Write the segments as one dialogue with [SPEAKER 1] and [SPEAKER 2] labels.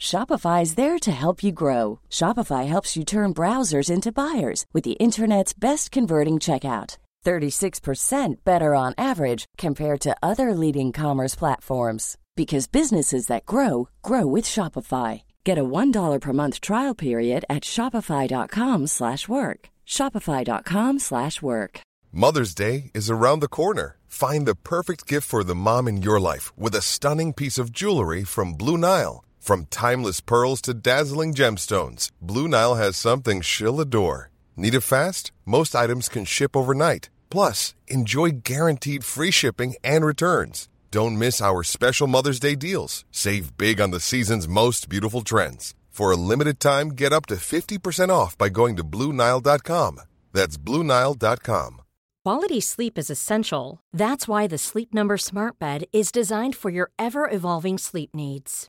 [SPEAKER 1] Shopify is there to help you grow. Shopify helps you turn browsers into buyers with the internet's best converting checkout. 36% better on average compared to other leading commerce platforms because businesses that grow grow with Shopify. Get a $1 per month trial period at shopify.com/work. shopify.com/work.
[SPEAKER 2] Mother's Day is around the corner. Find the perfect gift for the mom in your life with a stunning piece of jewelry from Blue Nile. From timeless pearls to dazzling gemstones, Blue Nile has something she'll adore. Need it fast? Most items can ship overnight. Plus, enjoy guaranteed free shipping and returns. Don't miss our special Mother's Day deals. Save big on the season's most beautiful trends. For a limited time, get up to 50% off by going to Bluenile.com. That's Bluenile.com.
[SPEAKER 3] Quality sleep is essential. That's why the Sleep Number Smart Bed is designed for your ever evolving sleep needs.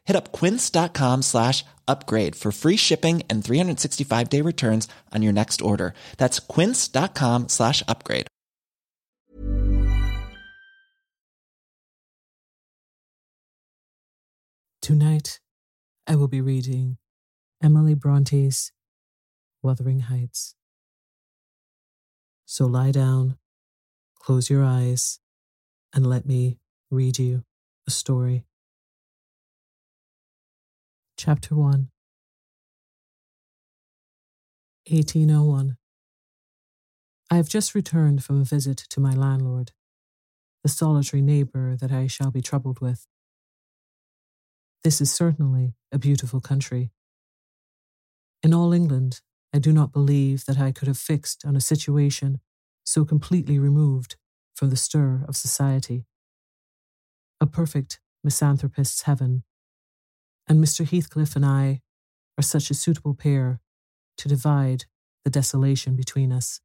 [SPEAKER 4] Hit up quince.com slash upgrade for free shipping and 365 day returns on your next order. That's quince.com slash upgrade.
[SPEAKER 5] Tonight, I will be reading Emily Bronte's Wuthering Heights. So lie down, close your eyes, and let me read you a story. Chapter 1 1801 I have just returned from a visit to my landlord, the solitary neighbour that I shall be troubled with. This is certainly a beautiful country. In all England, I do not believe that I could have fixed on a situation so completely removed from the stir of society. A perfect misanthropist's heaven, and Mr. Heathcliff and I are such a suitable pair to divide the desolation between us.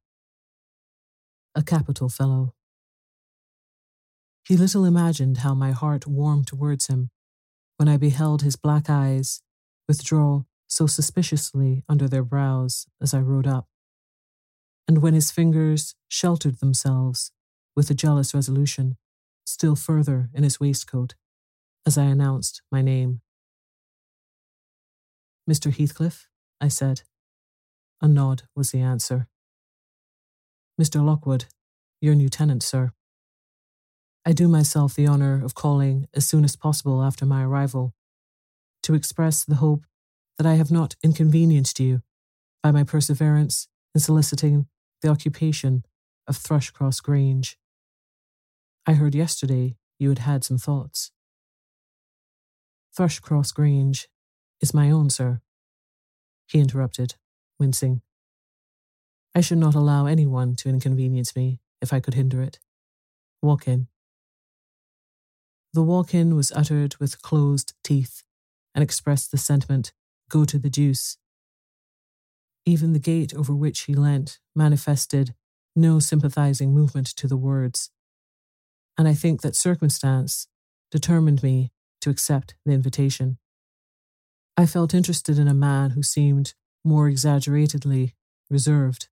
[SPEAKER 5] A capital fellow. He little imagined how my heart warmed towards him when I beheld his black eyes withdraw so suspiciously under their brows as I rode up, and when his fingers sheltered themselves with a jealous resolution still further in his waistcoat as I announced my name. Mr. Heathcliff, I said. A nod was the answer. Mr. Lockwood, your new tenant, sir. I do myself the honour of calling as soon as possible after my arrival to express the hope that I have not inconvenienced you by my perseverance in soliciting the occupation of Thrushcross Grange. I heard yesterday you had had some thoughts. Thrushcross Grange is my own, sir, he interrupted, wincing. I should not allow anyone to inconvenience me if I could hinder it. Walk in. The walk in was uttered with closed teeth and expressed the sentiment go to the deuce. Even the gate over which he leant manifested no sympathizing movement to the words, and I think that circumstance determined me to accept the invitation. I felt interested in a man who seemed more exaggeratedly reserved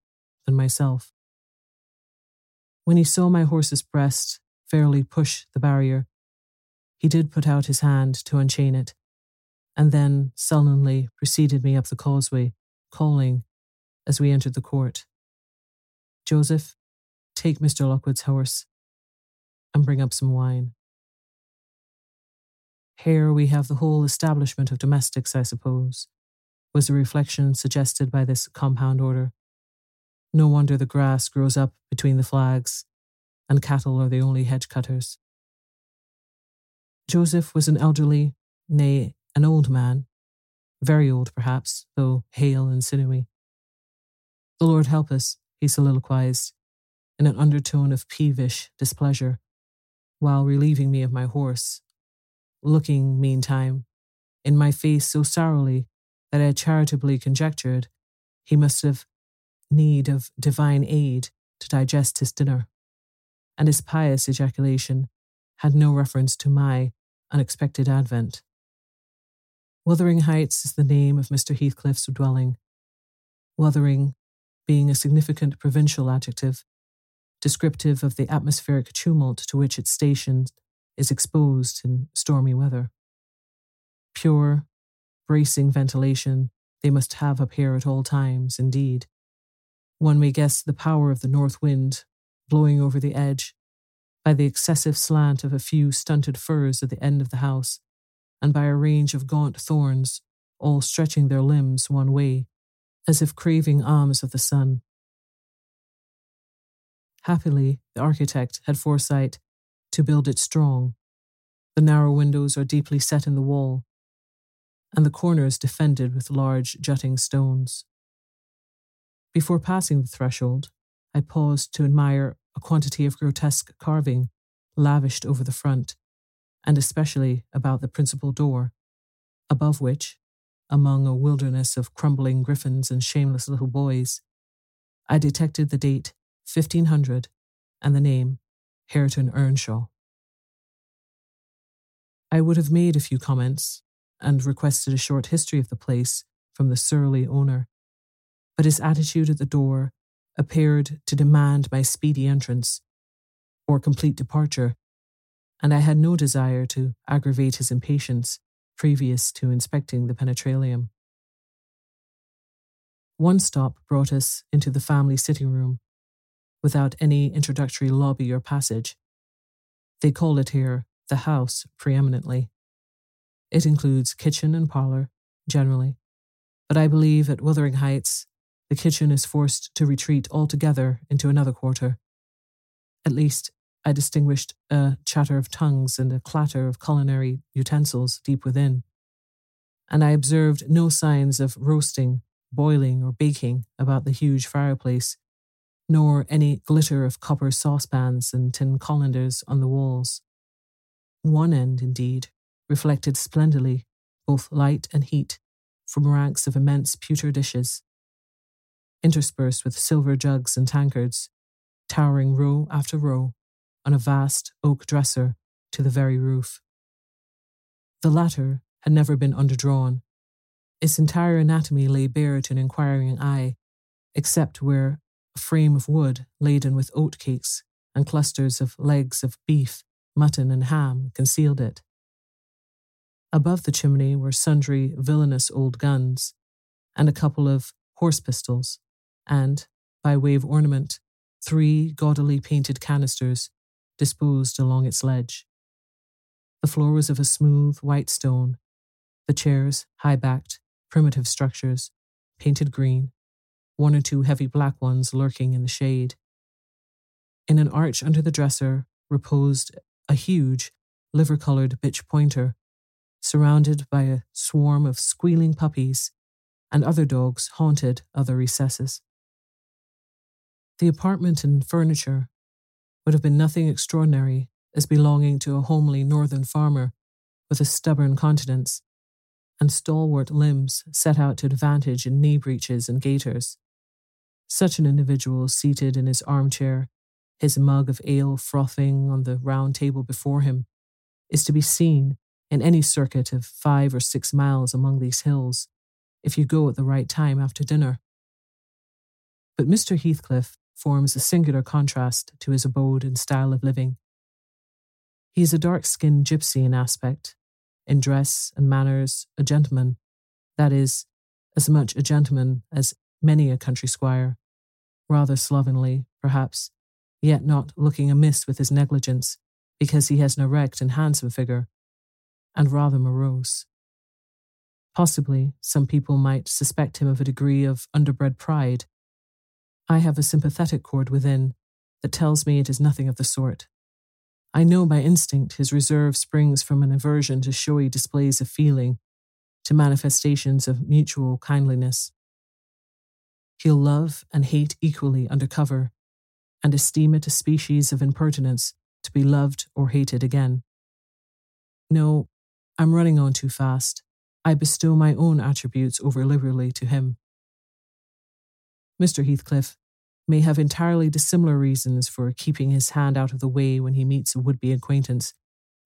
[SPEAKER 5] than myself. When he saw my horse's breast fairly push the barrier, he did put out his hand to unchain it, and then sullenly preceded me up the causeway, calling as we entered the court Joseph, take Mr. Lockwood's horse and bring up some wine. Here we have the whole establishment of domestics, I suppose, was the reflection suggested by this compound order. No wonder the grass grows up between the flags, and cattle are the only hedge cutters. Joseph was an elderly, nay, an old man, very old perhaps, though hale and sinewy. The Lord help us, he soliloquized, in an undertone of peevish displeasure, while relieving me of my horse, looking, meantime, in my face so sourly that I charitably conjectured he must have need of divine aid to digest his dinner, and his pious ejaculation had no reference to my unexpected advent. Wuthering Heights is the name of Mr. Heathcliff's dwelling. Wuthering being a significant provincial adjective, descriptive of the atmospheric tumult to which its station is exposed in stormy weather. Pure, bracing ventilation they must have up here at all times, indeed. One may guess the power of the north wind blowing over the edge by the excessive slant of a few stunted firs at the end of the house, and by a range of gaunt thorns, all stretching their limbs one way, as if craving alms of the sun. Happily, the architect had foresight to build it strong. The narrow windows are deeply set in the wall, and the corners defended with large jutting stones. Before passing the threshold, I paused to admire a quantity of grotesque carving lavished over the front, and especially about the principal door, above which, among a wilderness of crumbling griffins and shameless little boys, I detected the date 1500, and the name Hareton Earnshaw. I would have made a few comments and requested a short history of the place from the surly owner, but his attitude at the door appeared to demand my speedy entrance or complete departure, and I had no desire to aggravate his impatience previous to inspecting the penetralium. One stop brought us into the family sitting room, without any introductory lobby or passage. They call it here the house preeminently. It includes kitchen and parlour, generally, but I believe at Wuthering Heights the kitchen is forced to retreat altogether into another quarter. At least, I distinguished a chatter of tongues and a clatter of culinary utensils deep within, and I observed no signs of roasting, boiling, or baking about the huge fireplace nor any glitter of copper saucepans and tin colanders on the walls. One end, indeed, reflected splendidly both light and heat from ranks of immense pewter dishes, interspersed with silver jugs and tankards, towering row after row on a vast oak dresser to the very roof. The latter had never been underdrawn. Its entire anatomy lay bare to an inquiring eye, except where a frame of wood laden with oatcakes and clusters of legs of beef, mutton, and ham concealed it. Above the chimney were sundry villainous old guns, and a couple of horse pistols, and, by way of ornament, three gaudily painted canisters disposed along its ledge. The floor was of a smooth white stone, the chairs high backed, primitive structures, painted green, one or two heavy black ones lurking in the shade. In an arch under the dresser reposed a huge, liver colored bitch pointer, surrounded by a swarm of squealing puppies, and other dogs haunted other recesses. The apartment and furniture would have been nothing extraordinary as belonging to a homely northern farmer with a stubborn countenance and stalwart limbs set out to advantage in knee breeches and gaiters. Such an individual seated in his armchair, his mug of ale frothing on the round table before him, is to be seen in any circuit of five or six miles among these hills, if you go at the right time after dinner. But Mr. Heathcliff forms a singular contrast to his abode and style of living. He is a dark skinned gypsy in aspect, in dress and manners, a gentleman, that is, as much a gentleman as many a country squire, rather slovenly, perhaps, yet not looking amiss with his negligence, because he has an erect and handsome figure, and rather morose. Possibly some people might suspect him of a degree of underbred pride. I have a sympathetic chord within that tells me it is nothing of the sort. I know by instinct his reserve springs from an aversion to showy displays of feeling, to manifestations of mutual kindliness. He'll love and hate equally under cover, and esteem it a species of impertinence to be loved or hated again. No, I'm running on too fast. I bestow my own attributes over liberally to him. Mr. Heathcliff, may have entirely dissimilar reasons for keeping his hand out of the way when he meets a would be acquaintance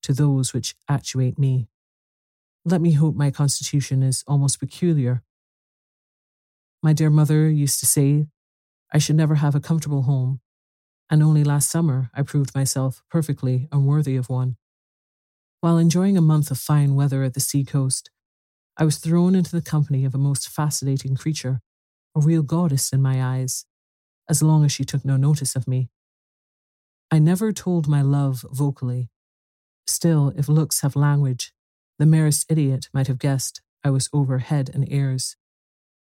[SPEAKER 5] to those which actuate me. Let me hope my constitution is almost peculiar. My dear mother used to say I should never have a comfortable home, and only last summer I proved myself perfectly unworthy of one. While enjoying a month of fine weather at the sea coast, I was thrown into the company of a most fascinating creature, a real goddess in my eyes, as long as she took no notice of me. I never told my love vocally. Still, if looks have language, the merest idiot might have guessed I was over head and ears.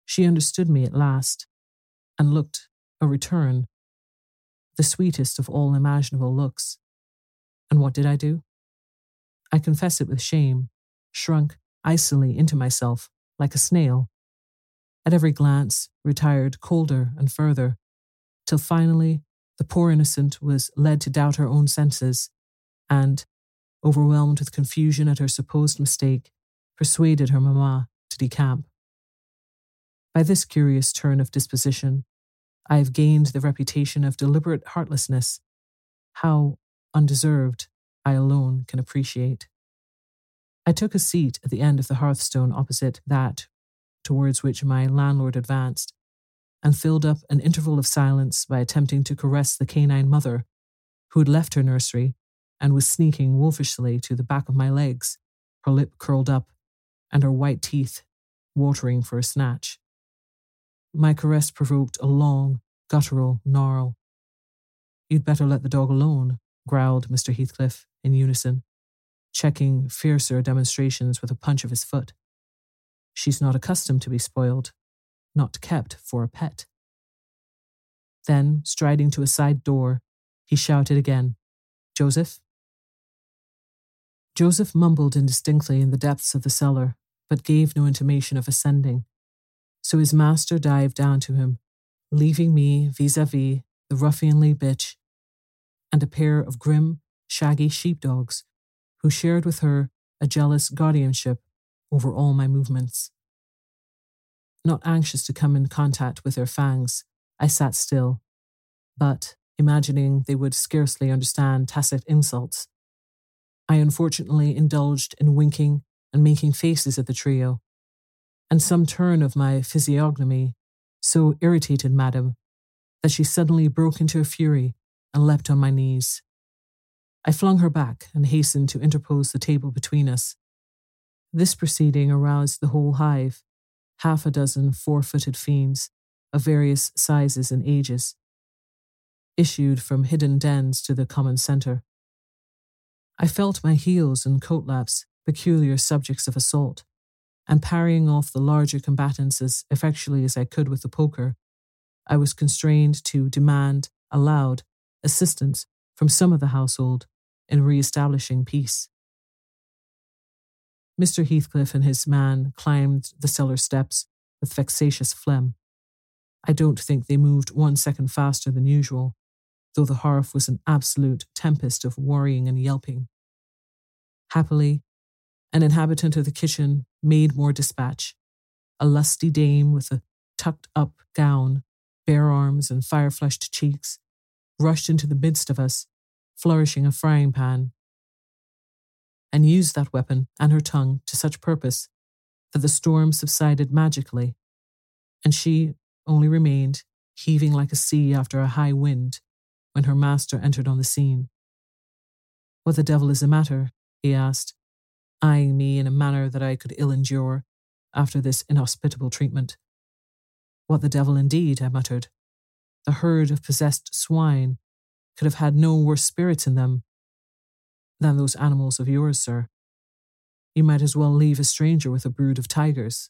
[SPEAKER 5] She understood me at last, and looked a return, the sweetest of all imaginable looks. And what did I do? I confess it with shame, shrunk icily into myself like a snail. At every glance, retired colder and further, till finally the poor innocent was led to doubt her own senses and, overwhelmed with confusion at her supposed mistake, persuaded her mamma to decamp. By this curious turn of disposition, I have gained the reputation of deliberate heartlessness, how undeserved I alone can appreciate. I took a seat at the end of the hearthstone opposite that towards which my landlord advanced, and filled up an interval of silence by attempting to caress the canine mother, who had left her nursery and was sneaking wolfishly to the back of my legs, her lip curled up and her white teeth watering for a snatch. My caress provoked a long, guttural gnarl. You'd better let the dog alone, growled Mr. Heathcliff in unison, checking fiercer demonstrations with a punch of his foot. She's not accustomed to be spoiled, not kept for a pet. Then, striding to a side door, he shouted again, Joseph? Joseph mumbled indistinctly in the depths of the cellar, but gave no intimation of ascending. So his master dived down to him, leaving me vis a vis the ruffianly bitch and a pair of grim, shaggy sheepdogs who shared with her a jealous guardianship over all my movements. Not anxious to come in contact with their fangs, I sat still, but, imagining they would scarcely understand tacit insults, I unfortunately indulged in winking and making faces at the trio, and some turn of my physiognomy so irritated Madame that she suddenly broke into a fury and leapt on my knees. I flung her back and hastened to interpose the table between us. This proceeding aroused the whole hive, half a dozen four footed fiends of various sizes and ages. issued from hidden dens to the common centre. I felt my heels and coat laps peculiar subjects of assault, and parrying off the larger combatants as effectually as I could with the poker, I was constrained to demand, aloud, assistance from some of the household in re establishing peace. Mr. Heathcliff and his man climbed the cellar steps with vexatious phlegm. I don't think they moved one second faster than usual, though the hearth was an absolute tempest of worrying and yelping. Happily, an inhabitant of the kitchen made more dispatch, a lusty dame with a tucked up gown, bare arms, and fire flushed cheeks, rushed into the midst of us, flourishing a frying pan, and used that weapon and her tongue to such purpose that the storm subsided magically, and she only remained heaving like a sea after a high wind when her master entered on the scene. What the devil is the matter? he asked, eyeing me in a manner that I could ill endure after this inhospitable treatment. What the devil indeed, I muttered. The herd of possessed swine could have had no worse spirits in them than those animals of yours, sir. You might as well leave a stranger with a brood of tigers.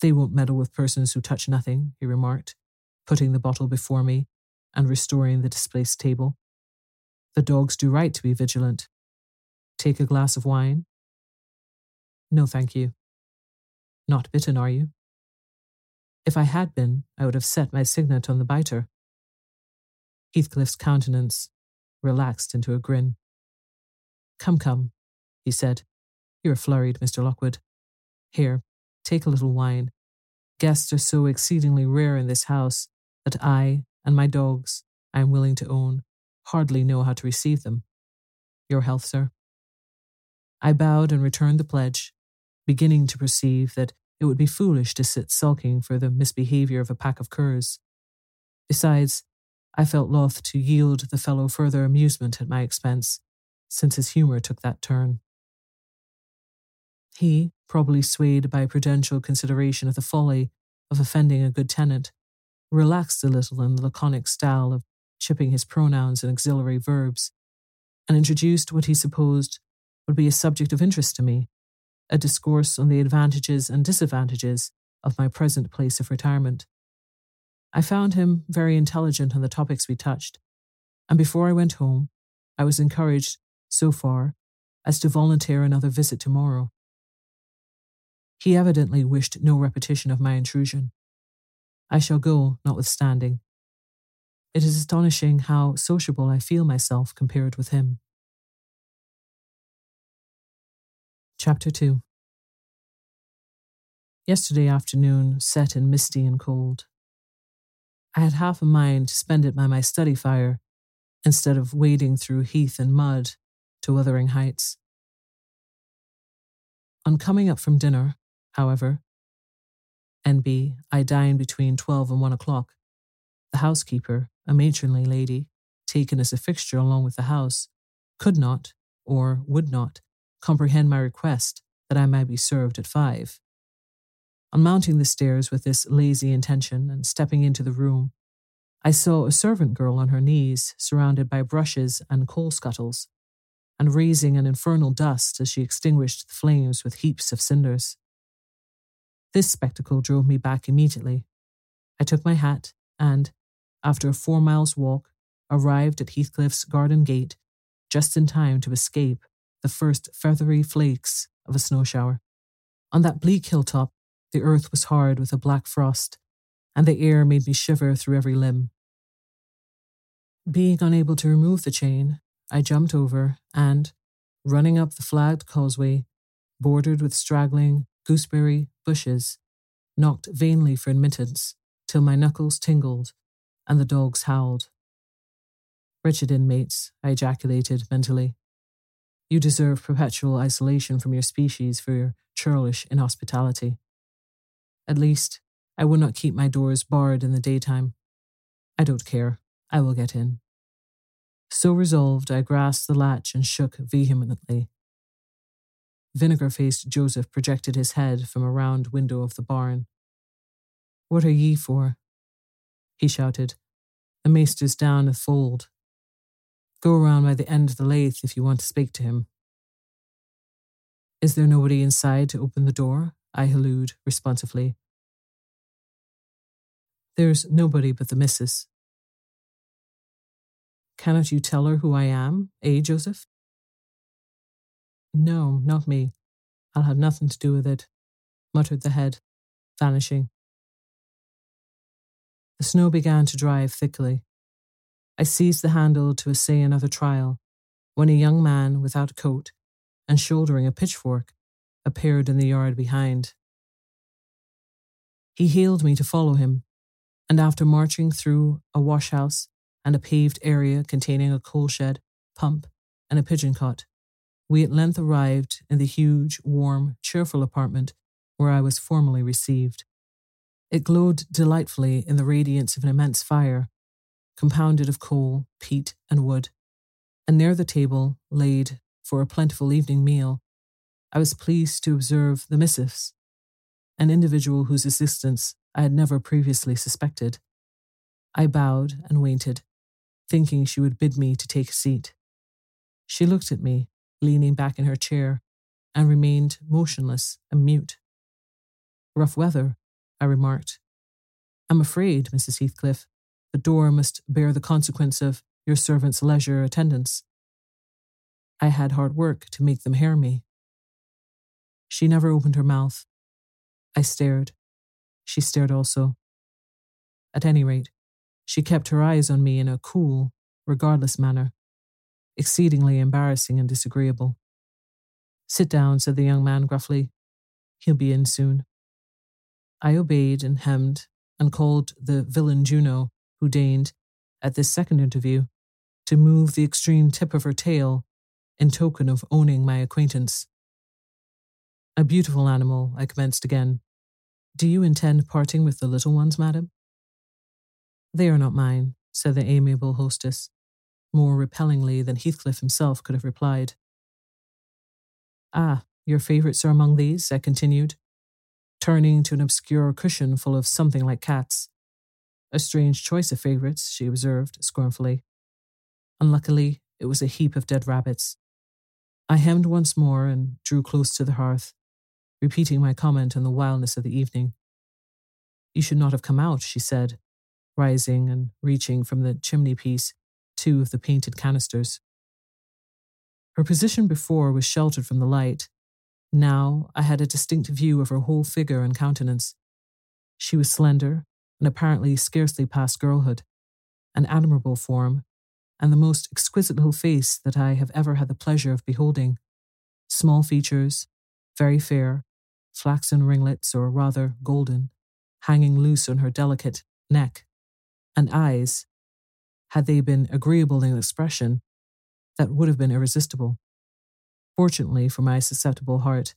[SPEAKER 5] They won't meddle with persons who touch nothing, he remarked, putting the bottle before me and restoring the displaced table. The dogs do right to be vigilant. Take a glass of wine? No, thank you. Not bitten, are you? If I had been, I would have set my signet on the biter. Heathcliff's countenance relaxed into a grin. Come, come, he said. You're flurried, Mr. Lockwood. Here, take a little wine. Guests are so exceedingly rare in this house that I and my dogs, I am willing to own, hardly know how to receive them. Your health, sir. I bowed and returned the pledge, beginning to perceive that it would be foolish to sit sulking for the misbehaviour of a pack of curs. Besides, I felt loth to yield the fellow further amusement at my expense, since his humour took that turn. He, probably swayed by prudential consideration of the folly of offending a good tenant, relaxed a little in the laconic style of chipping his pronouns and auxiliary verbs, and introduced what he supposed would be a subject of interest to me a discourse on the advantages and disadvantages of my present place of retirement. I found him very intelligent on the topics we touched, and before I went home, I was encouraged, so far, as to volunteer another visit tomorrow. He evidently wished no repetition of my intrusion. I shall go, notwithstanding. It is astonishing how sociable I feel myself compared with him. Chapter 2 Yesterday afternoon set in misty and cold. I had half a mind to spend it by my study fire instead of wading through heath and mud to Wuthering Heights. On coming up from dinner, however, NB, I dined between 12 and 1 o'clock. The housekeeper, a matronly lady, taken as a fixture along with the house, could not, or would not, comprehend my request that I might be served at five. On mounting the stairs with this lazy intention and stepping into the room, I saw a servant girl on her knees, surrounded by brushes and coal scuttles, and raising an infernal dust as she extinguished the flames with heaps of cinders. This spectacle drove me back immediately. I took my hat and, after a four miles walk, arrived at Heathcliff's garden gate just in time to escape the first feathery flakes of a snow shower. On that bleak hilltop, the earth was hard with a black frost, and the air made me shiver through every limb. Being unable to remove the chain, I jumped over and, running up the flagged causeway, bordered with straggling gooseberry bushes, knocked vainly for admittance till my knuckles tingled and the dogs howled. Wretched inmates, I ejaculated mentally. You deserve perpetual isolation from your species for your churlish inhospitality. At least, I will not keep my doors barred in the daytime. I don't care. I will get in. So resolved, I grasped the latch and shook vehemently. Vinegar faced Joseph projected his head from a round window of the barn. What are ye for? He shouted. The maester's down a fold. Go around by the end of the lathe if you want to speak to him. Is there nobody inside to open the door? I hallooed responsively. There's nobody but the missus. Cannot you tell her who I am, eh, Joseph? No, not me. I'll have nothing to do with it, muttered the head, vanishing. The snow began to drive thickly. I seized the handle to essay another trial when a young man without coat and shouldering a pitchfork appeared in the yard behind. He hailed me to follow him, and after marching through a washhouse and a paved area containing a coal shed, pump, and a pigeon cot, we at length arrived in the huge, warm, cheerful apartment where I was formally received. It glowed delightfully in the radiance of an immense fire, compounded of coal, peat, and wood, and near the table, laid for a plentiful evening meal, I was pleased to observe the missives, an individual whose existence I had never previously suspected. I bowed and waited, thinking she would bid me to take a seat. She looked at me, leaning back in her chair, and remained motionless and mute. Rough weather, I remarked. I'm afraid, Mrs. Heathcliff, the door must bear the consequence of your servant's leisure attendance. I had hard work to make them hear me. She never opened her mouth. I stared. She stared also. At any rate, she kept her eyes on me in a cool, regardless manner, exceedingly embarrassing and disagreeable. Sit down, said the young man gruffly. He'll be in soon. I obeyed and hemmed and called the villain Juno, who deigned, at this second interview, to move the extreme tip of her tail in token of owning my acquaintance. A beautiful animal, I commenced again. Do you intend parting with the little ones, madam? They are not mine, said the amiable hostess, more repellingly than Heathcliff himself could have replied. Ah, your favourites are among these, I continued, turning to an obscure cushion full of something like cats. A strange choice of favourites, she observed scornfully. Unluckily, it was a heap of dead rabbits. I hemmed once more and drew close to the hearth, repeating my comment on the wildness of the evening. You should not have come out, she said, rising and reaching from the chimney piece two of the painted canisters. Her position before was sheltered from the light, now I had a distinct view of her whole figure and countenance. She was slender and apparently scarcely past girlhood, an admirable form, and the most exquisite little face that I have ever had the pleasure of beholding. Small features, very fair, flaxen ringlets, or rather golden, hanging loose on her delicate neck, and eyes, had they been agreeable in expression, that would have been irresistible. Fortunately for my susceptible heart,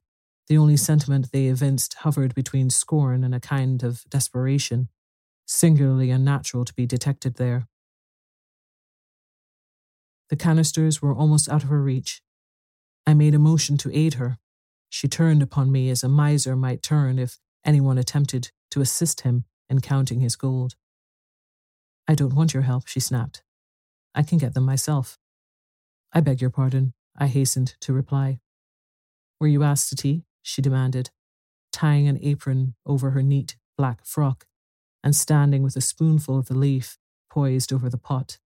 [SPEAKER 5] the only sentiment they evinced hovered between scorn and a kind of desperation, singularly unnatural to be detected there. The canisters were almost out of her reach. I made a motion to aid her. She turned upon me as a miser might turn if anyone attempted to assist him in counting his gold. I don't want your help, she snapped. I can get them myself. I beg your pardon, I hastened to reply. Were you asked to tea? she demanded, tying an apron over her neat black frock and standing with a spoonful of the leaf poised over the pot.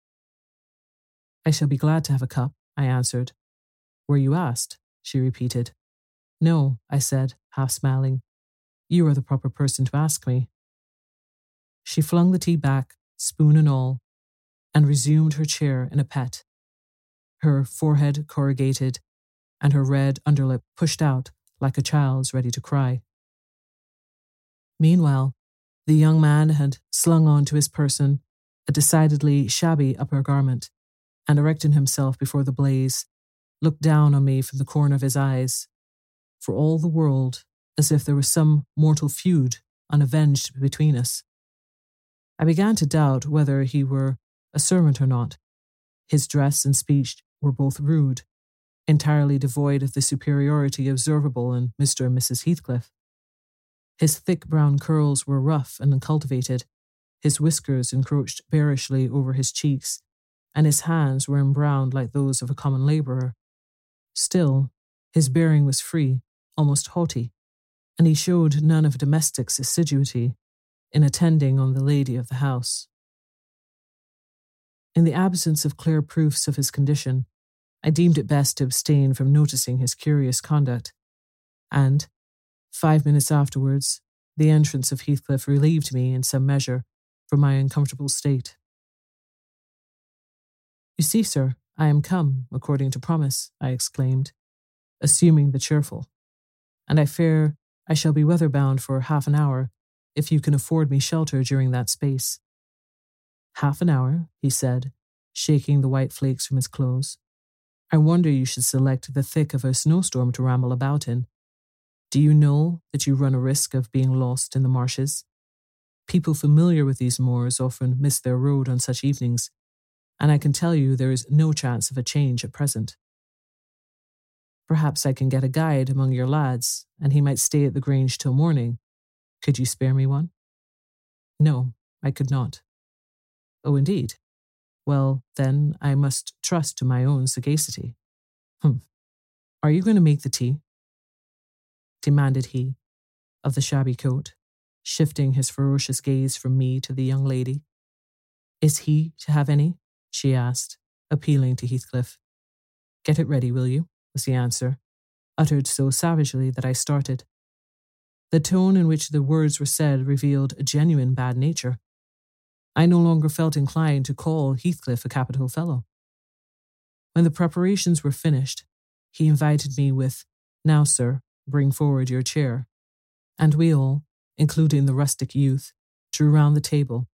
[SPEAKER 5] I shall be glad to have a cup, I answered. Were you asked? she repeated. No, I said, half smiling. You are the proper person to ask me. She flung the tea back, spoon and all, and resumed her chair in a pet her forehead corrugated, and her red underlip pushed out like a child's ready to cry. Meanwhile, the young man had slung on to his person a decidedly shabby upper garment, and erecting himself before the blaze, looked down on me from the corner of his eyes, for all the world as if there was some mortal feud unavenged between us. I began to doubt whether he were a servant or not. His dress and speech were both rude, entirely devoid of the superiority observable in Mr. and Mrs. Heathcliff. His thick brown curls were rough and uncultivated, His whiskers encroached bearishly over his cheeks, and his hands were embrowned like those of a common labourer. Still, his bearing was free, almost haughty, and he showed none of a domestic's assiduity in attending on the lady of the house. In the absence of clear proofs of his condition, I deemed it best to abstain from noticing his curious conduct, and, five minutes afterwards, the entrance of Heathcliff relieved me in some measure from my uncomfortable state. You see, sir, I am come, according to promise, I exclaimed, assuming the cheerful, and I fear I shall be weather bound for half an hour if you can afford me shelter during that space. Half an hour, he said, shaking the white flakes from his clothes. I wonder you should select the thick of a snowstorm to ramble about in. Do you know that you run a risk of being lost in the marshes? People familiar with these moors often miss their road on such evenings, and I can tell you there is no chance of a change at present. Perhaps I can get a guide among your lads, and he might stay at the Grange till morning. Could you spare me one? No, I could not. Oh, indeed. Well, then I must trust to my own sagacity. Hm. Are you going to make the tea? Demanded he of the shabby coat, shifting his ferocious gaze from me to the young lady. Is he to have any? she asked, appealing to Heathcliff. Get it ready, will you? was the answer, uttered so savagely that I started. The tone in which the words were said revealed a genuine bad nature. I no longer felt inclined to call Heathcliff a capital fellow. When the preparations were finished, he invited me with, Now, sir, bring forward your chair. And we all, including the rustic youth, drew round the table,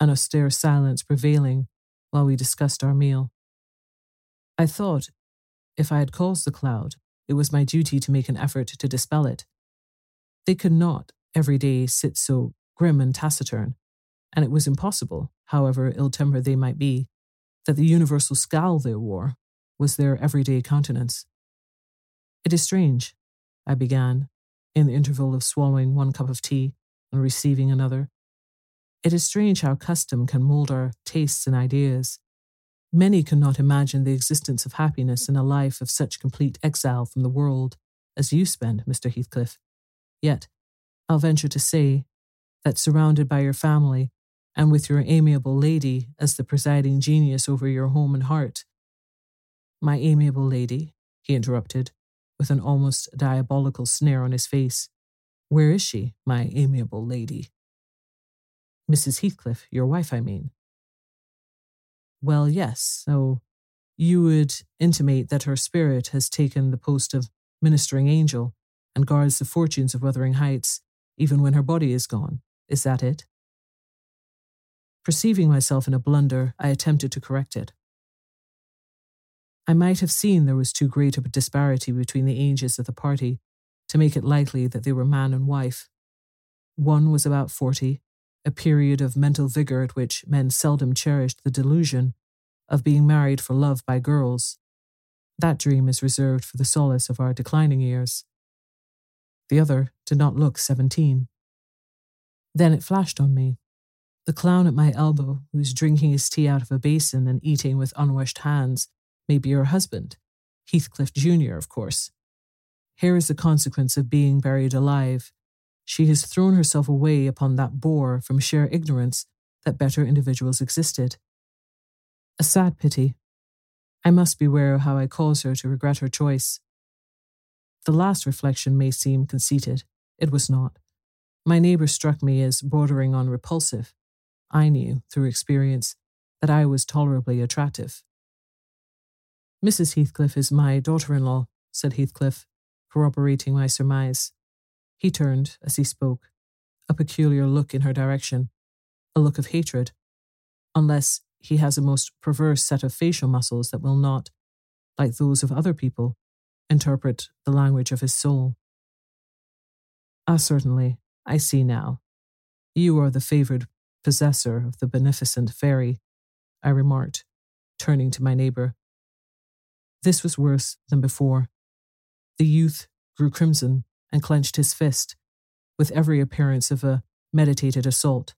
[SPEAKER 5] an austere silence prevailing while we discussed our meal. I thought, if I had caused the cloud, it was my duty to make an effort to dispel it. They could not, every day, sit so grim and taciturn, and it was impossible, however ill tempered they might be, that the universal scowl they wore was their everyday countenance. It is strange, I began, in the interval of swallowing one cup of tea and receiving another. It is strange how custom can mold our tastes and ideas. Many cannot imagine the existence of happiness in a life of such complete exile from the world as you spend, Mr. Heathcliff. Yet, I'll venture to say that surrounded by your family and with your amiable lady as the presiding genius over your home and heart. My amiable lady, he interrupted, with an almost diabolical sneer on his face. Where is she, my amiable lady? Mrs. Heathcliff, your wife, I mean. Well, yes, so you would intimate that her spirit has taken the post of ministering angel and guards the fortunes of Wuthering Heights even when her body is gone. Is that it? Perceiving myself in a blunder, I attempted to correct it. I might have seen there was too great a disparity between the ages of the party to make it likely that they were man and wife. One was about forty, a period of mental vigour at which men seldom cherished the delusion of being married for love by girls. That dream is reserved for the solace of our declining years. The other did not look seventeen. Then it flashed on me the clown at my elbow, who was drinking his tea out of a basin and eating with unwashed hands, may be her husband, Heathcliff Jr., of course. Here is the consequence of being buried alive. She has thrown herself away upon that bore from sheer ignorance that better individuals existed. A sad pity. I must beware how I cause her to regret her choice. The last reflection may seem conceited. It was not. My neighbour struck me as bordering on repulsive, I knew, through experience, that I was tolerably attractive. Mrs. Heathcliff is my daughter in law, said Heathcliff, corroborating my surmise. He turned, as he spoke, a peculiar look in her direction, a look of hatred, unless he has a most perverse set of facial muscles that will not, like those of other people, interpret the language of his soul. Ah, certainly, I see now. You are the favoured possessor of the beneficent fairy, I remarked, turning to my neighbour. This was worse than before. The youth grew crimson and clenched his fist, with every appearance of a meditated assault.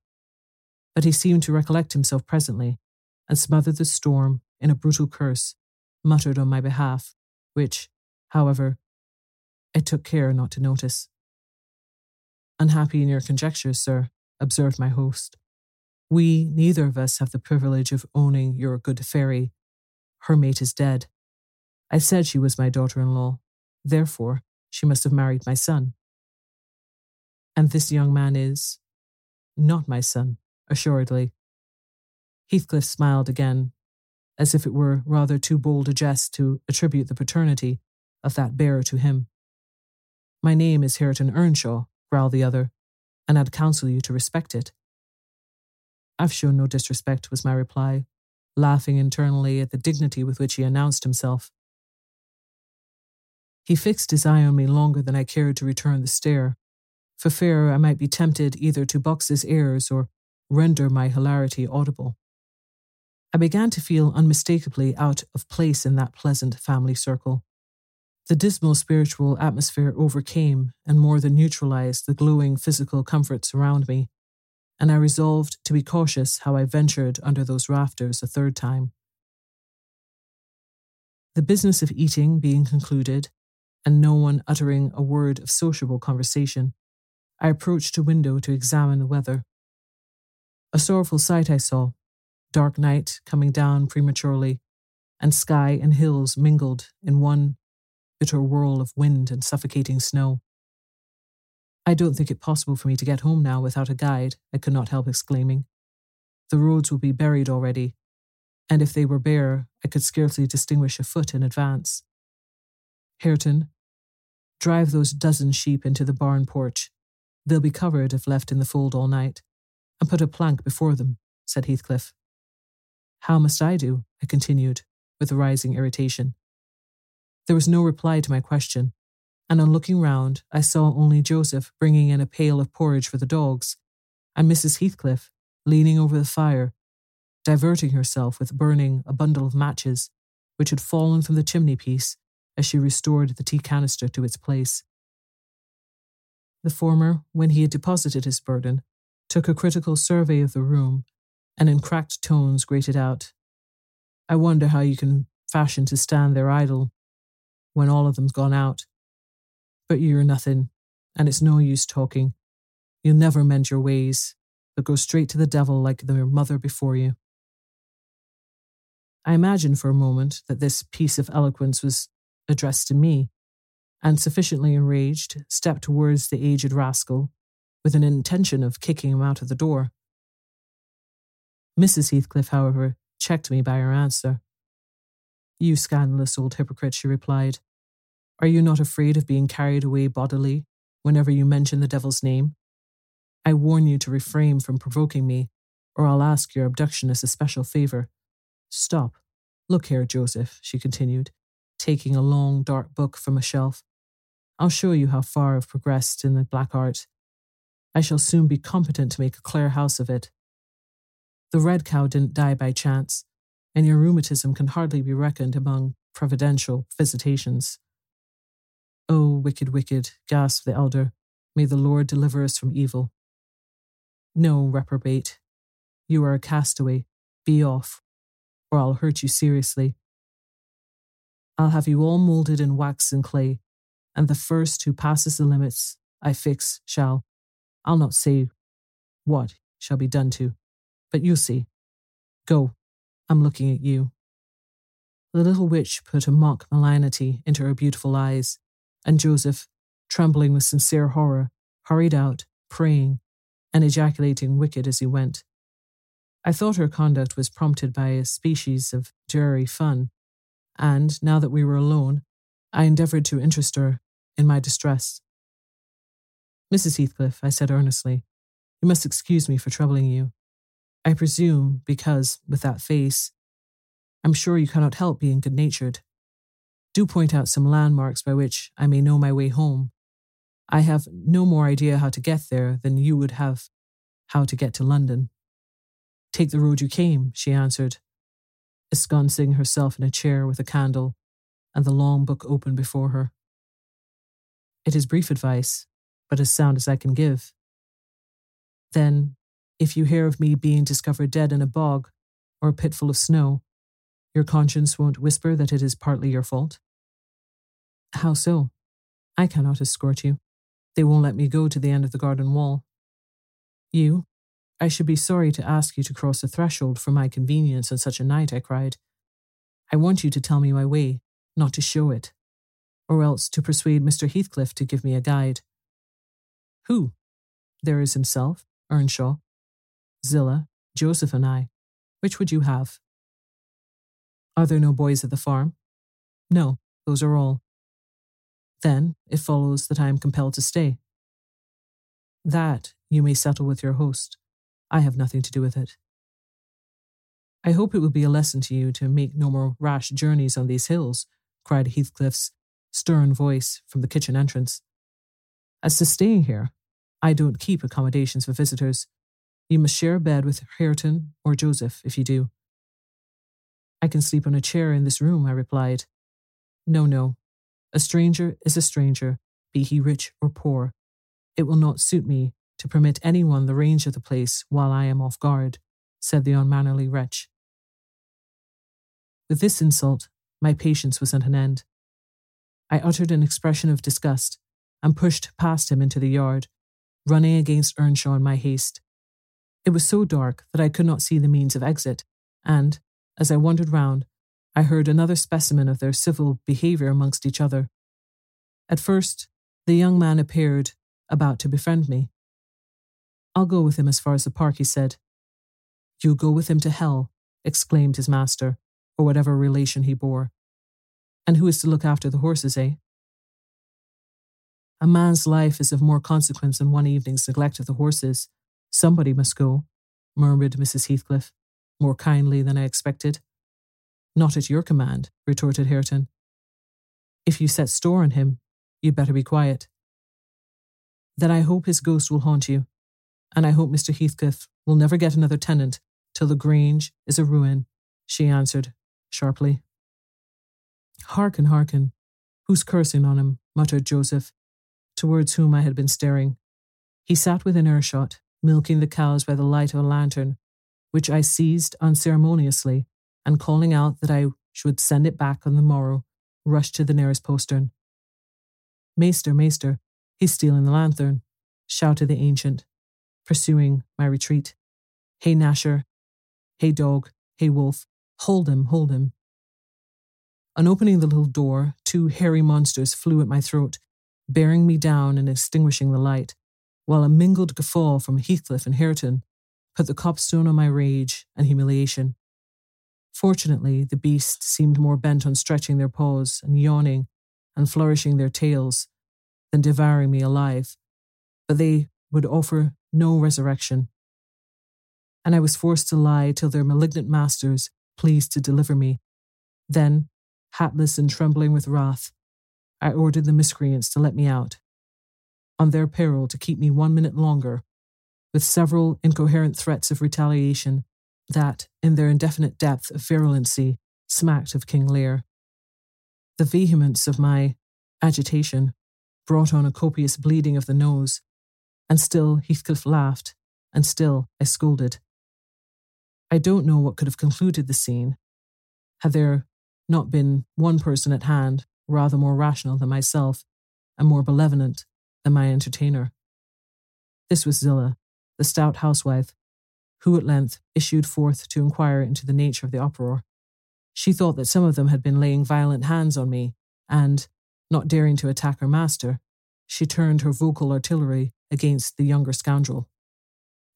[SPEAKER 5] but he seemed to recollect himself presently and smothered the storm in a brutal curse muttered on my behalf, which, however, I took care not to notice. Unhappy in your conjectures, sir, observed my host. We neither of us have the privilege of owning your good fairy. Her mate is dead. I said she was my daughter in law. Therefore, she must have married my son. And this young man is not my son, assuredly. Heathcliff smiled again, as if it were rather too bold a jest to attribute the paternity of that bearer to him. My name is Hareton Earnshaw, growled the other, and I'd counsel you to respect it. I've shown no disrespect, was my reply, laughing internally at the dignity with which he announced himself. He fixed his eye on me longer than I cared to return the stare, for fear I might be tempted either to box his ears or render my hilarity audible. I began to feel unmistakably out of place in that pleasant family circle. The dismal spiritual atmosphere overcame and more than neutralized the glowing physical comforts around me, and I resolved to be cautious how I ventured under those rafters a third time. The business of eating being concluded, and no one uttering a word of sociable conversation, I approached a window to examine the weather. A sorrowful sight I saw dark night coming down prematurely, and sky and hills mingled in one bitter whirl of wind and suffocating snow. I don't think it possible for me to get home now without a guide, I could not help exclaiming. The roads will be buried already, and if they were bare, I could scarcely distinguish a foot in advance. Hareton, drive those dozen sheep into the barn porch. They'll be covered if left in the fold all night, and put a plank before them, said Heathcliff. How must I do? I continued, with rising irritation. There was no reply to my question, and on looking round, I saw only Joseph bringing in a pail of porridge for the dogs, and Mrs. Heathcliff leaning over the fire, diverting herself with burning a bundle of matches which had fallen from the chimney piece as she restored the tea canister to its place. The former, when he had deposited his burden, took a critical survey of the room and in cracked tones grated out, I wonder how you can fashion to stand there idle when all of them's gone out. But you're nothing, and it's no use talking. You'll never mend your ways, but go straight to the devil like your mother before you. I imagined for a moment that this piece of eloquence was addressed to me, and sufficiently enraged, stepped towards the aged rascal with an intention of kicking him out of the door. Mrs. Heathcliff, however, checked me by her answer. You scandalous old hypocrite, she replied. Are you not afraid of being carried away bodily whenever you mention the devil's name? I warn you to refrain from provoking me, or I'll ask your abduction as a special favour. Stop. Look here, Joseph, she continued, taking a long, dark book from a shelf. I'll show you how far I've progressed in the black art. I shall soon be competent to make a clear house of it. The red cow didn't die by chance, and your rheumatism can hardly be reckoned among providential visitations. Oh, wicked, wicked, gasped the elder. May the Lord deliver us from evil. No, reprobate. You are a castaway. Be off, or I'll hurt you seriously. I'll have you all moulded in wax and clay, and the first who passes the limits I fix shall, I'll not say what shall be done to, but you'll see. Go, I'm looking at you. The little witch put a mock malignity into her beautiful eyes, and Joseph, trembling with sincere horror, hurried out, praying, and ejaculating wicked as he went. I thought her conduct was prompted by a species of dreary fun, and now that we were alone, I endeavoured to interest her in my distress. Mrs. Heathcliff, I said earnestly, you must excuse me for troubling you. I presume because, with that face, I'm sure you cannot help being good natured. Do point out some landmarks by which I may know my way home. I have no more idea how to get there than you would have how to get to London. Take the road you came, she answered, ensconcing herself in a chair with a candle and the long book open before her. It is brief advice, but as sound as I can give. Then if you hear of me being discovered dead in a bog or a pit full of snow, your conscience won't whisper that it is partly your fault? How so? I cannot escort you. They won't let me go to the end of the garden wall. You? I should be sorry to ask you to cross the threshold for my convenience on such a night, I cried. I want you to tell me my way, not to show it, or else to persuade Mr. Heathcliff to give me a guide. Who? There is himself, Earnshaw, Zillah, Joseph, and I. Which would you have? Are there no boys at the farm? No, those are all. Then it follows that I am compelled to stay. That you may settle with your host. I have nothing to do with it. I hope it will be a lesson to you to make no more rash journeys on these hills, cried Heathcliff's stern voice from the kitchen entrance. As to staying here, I don't keep accommodations for visitors. You must share a bed with Hareton or Joseph if you do. I can sleep on a chair in this room, I replied. No, no. A stranger is a stranger, be he rich or poor. It will not suit me to permit anyone the range of the place while I am off guard, said the unmannerly wretch. With this insult, my patience was at an end. I uttered an expression of disgust and pushed past him into the yard, running against Earnshaw in my haste. It was so dark that I could not see the means of exit, and, as I wandered round, I heard another specimen of their civil behaviour amongst each other. At first, the young man appeared about to befriend me. I'll go with him as far as the park, he said. You'll go with him to hell, exclaimed his master, or whatever relation he bore. And who is to look after the horses, eh? A man's life is of more consequence than one evening's neglect of the horses. Somebody must go, murmured Mrs. Heathcliff, more kindly than I expected. Not at your command, retorted Hareton. If you set store on him, you'd better be quiet. Then I hope his ghost will haunt you, and I hope Mr. Heathcliff will never get another tenant till the Grange is a ruin, she answered sharply. Hearken, hearken. Who's cursing on him? muttered Joseph, towards whom I had been staring. He sat within earshot, milking the cows by the light of a lantern, which I seized unceremoniously, and calling out that I should send it back on the morrow, rushed to the nearest postern. Maester, maester, he's stealing the lantern, shouted the ancient, pursuing my retreat. Hey, Gnasher. Hey, dog. Hey, wolf. Hold him, hold him. On opening the little door, two hairy monsters flew at my throat, bearing me down and extinguishing the light, while a mingled guffaw from Heathcliff and Hareton put the copestone on my rage and humiliation. Fortunately, the beasts seemed more bent on stretching their paws and yawning and flourishing their tails than devouring me alive, but they would offer no resurrection. And I was forced to lie till their malignant masters pleased to deliver me. Then, hatless and trembling with wrath, I ordered the miscreants to let me out, on their peril to keep me one minute longer, with several incoherent threats of retaliation that, in their indefinite depth of virulency, smacked of King Lear. The vehemence of my agitation brought on a copious bleeding of the nose, and still Heathcliff laughed, and still I scolded. I don't know what could have concluded the scene, had there not been one person at hand rather more rational than myself and more benevolent than my entertainer. This was Zillah, the stout housewife, who at length issued forth to inquire into the nature of the uproar. She thought that some of them had been laying violent hands on me, and, not daring to attack her master, she turned her vocal artillery against the younger scoundrel.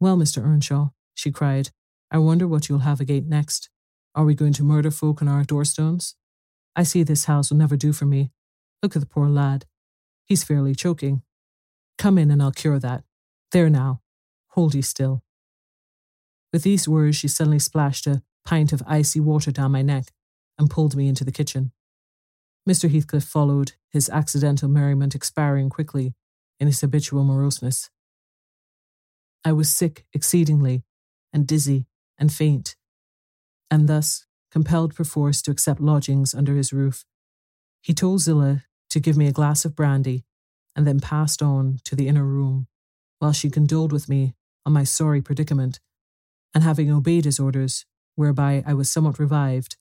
[SPEAKER 5] Well, Mr. Earnshaw, she cried, I wonder what you'll have agate next. Are we going to murder folk on our doorstones? I see this house will never do for me. Look at the poor lad. He's fairly choking. Come in and I'll cure that. There now. Hold ye still. With these words, she suddenly splashed a pint of icy water down my neck and pulled me into the kitchen. Mr. Heathcliff followed, his accidental merriment expiring quickly in his habitual moroseness. I was sick exceedingly, and dizzy, and faint, and thus compelled perforce to accept lodgings under his roof. He told Zillah to give me a glass of brandy, and then passed on to the inner room, while she condoled with me on my sorry predicament, and having obeyed his orders, whereby I was somewhat revived,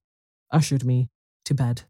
[SPEAKER 5] ushered me to bed.